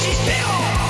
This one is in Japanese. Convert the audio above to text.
してよ